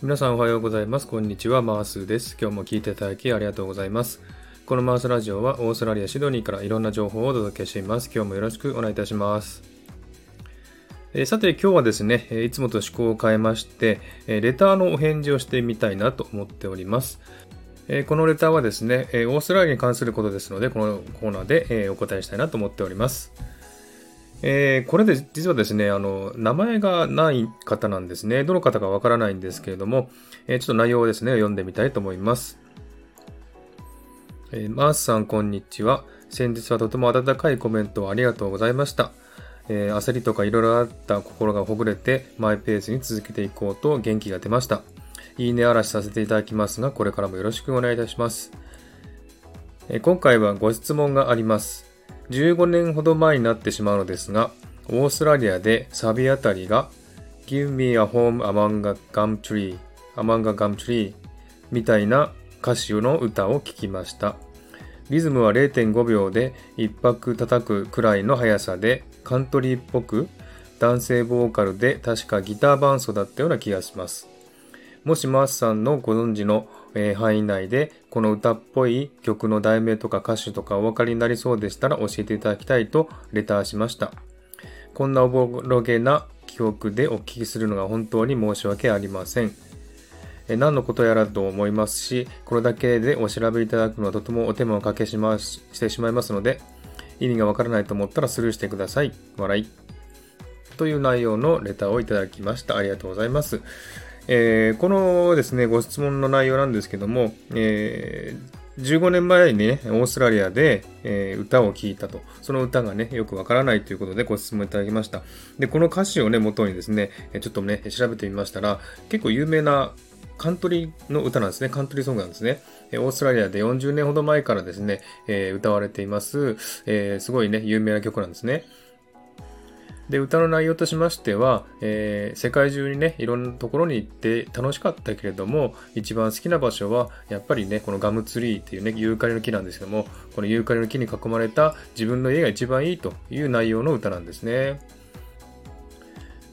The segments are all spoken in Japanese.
皆さんおはようございます。こんにちは。マースです。今日も聞いていただきありがとうございます。このマースラジオはオーストラリア・シドニーからいろんな情報をお届けしています。今日もよろしくお願いいたします。えーさて今日はですね、いつもと趣向を変えまして、レターのお返事をしてみたいなと思っております。このレターはですね、オーストラリアに関することですので、このコーナーで、お答えしたいなと思っております。えーこれで実はですね、あの、名前がない方なんですね。どの方かわからないんですけれども、えーちょっと内容をですね、読んでみたいと思います。えーマースさん、こんにちは。先日はとても温かいコメントをありがとうございました。えー焦りとかいろいろあった心がほぐれて、マイペースに続けていこうと元気が出ました。いいね嵐させていただきますが、これからもよろしくお願いいたします。え今回はご質問があります。15年ほど前になってしまうのですが、オーストラリアでサビあたりが Give me a home among a gum tree, among a gum tree みたいな歌詞の歌を聞きました。リズムは0.5秒で一拍叩くくらいの速さでカントリーっぽく男性ボーカルで確かギター伴奏だったような気がします。もしマースさんのご存知の、範囲内でこの歌っぽい曲の題名とか歌手とかお分かりになりそうでしたら教えていただきたいとレターしました。こんなおぼろげな記憶でお聞きするのが本当に申し訳ありません。何のことやらと思いますし、これだけでお調べいただくのはとてもお手間をかけしましてしまいますので、意味がわからないと思ったらスルーしてください。笑い。という内容のレターをいただきました。ありがとうございます。えーこのですね、ご質問の内容なんですけども、えー15年前にね、オーストラリアで、えー歌を聴いたと。その歌がね、よくわからないということでご質問いただきました。で、この歌詞をね、元にですね、ちょっとね、調べてみましたら、結構有名なカントリーの歌なんですね。カントリーソングなんですね。オーストラリアで40年ほど前からですね、えー歌われています、えーすごいね、有名な曲なんですね。で、歌の内容としましては、えー世界中にね、いろんなところに行って楽しかったけれども、一番好きな場所は、やっぱりね、このガムツリーっていうね、ユーカリの木なんですけども、このユーカリの木に囲まれた自分の家が一番いいという内容の歌なんですね。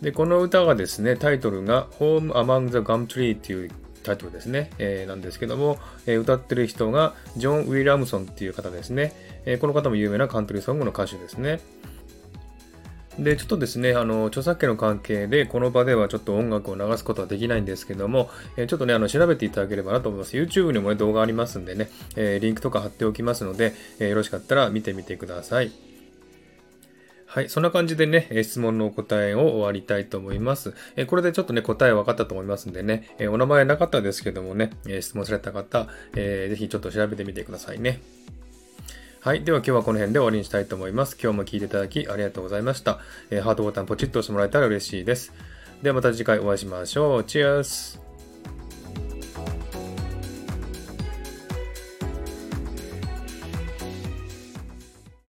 で、この歌がですね、タイトルが Home Among the Gum Tree っていうタイトルですね、えーなんですけども、えー歌ってる人がジョン・ウィラムソンっていう方ですね。えーこの方も有名なカントリーソングの歌手ですね。で、ちょっとですね、あの、著作権の関係で、この場ではちょっと音楽を流すことはできないんですけども、えーちょっとね、あの、調べていただければなと思います。YouTube にもね、動画ありますんでね、えーリンクとか貼っておきますので、えーよろしかったら見てみてください。はい。そんな感じでね、質問のお答えを終わりたいと思います。えこれでちょっとね、答え分かったと思いますんでね、えお名前なかったですけどもね、質問された方、えーぜひちょっと調べてみてくださいね。はい。では今日はこの辺で終わりにしたいと思います。今日も聴いていただきありがとうございました。えーハートボタンポチッと押してもらえたら嬉しいです。ではまた次回お会いしましょう。チェアス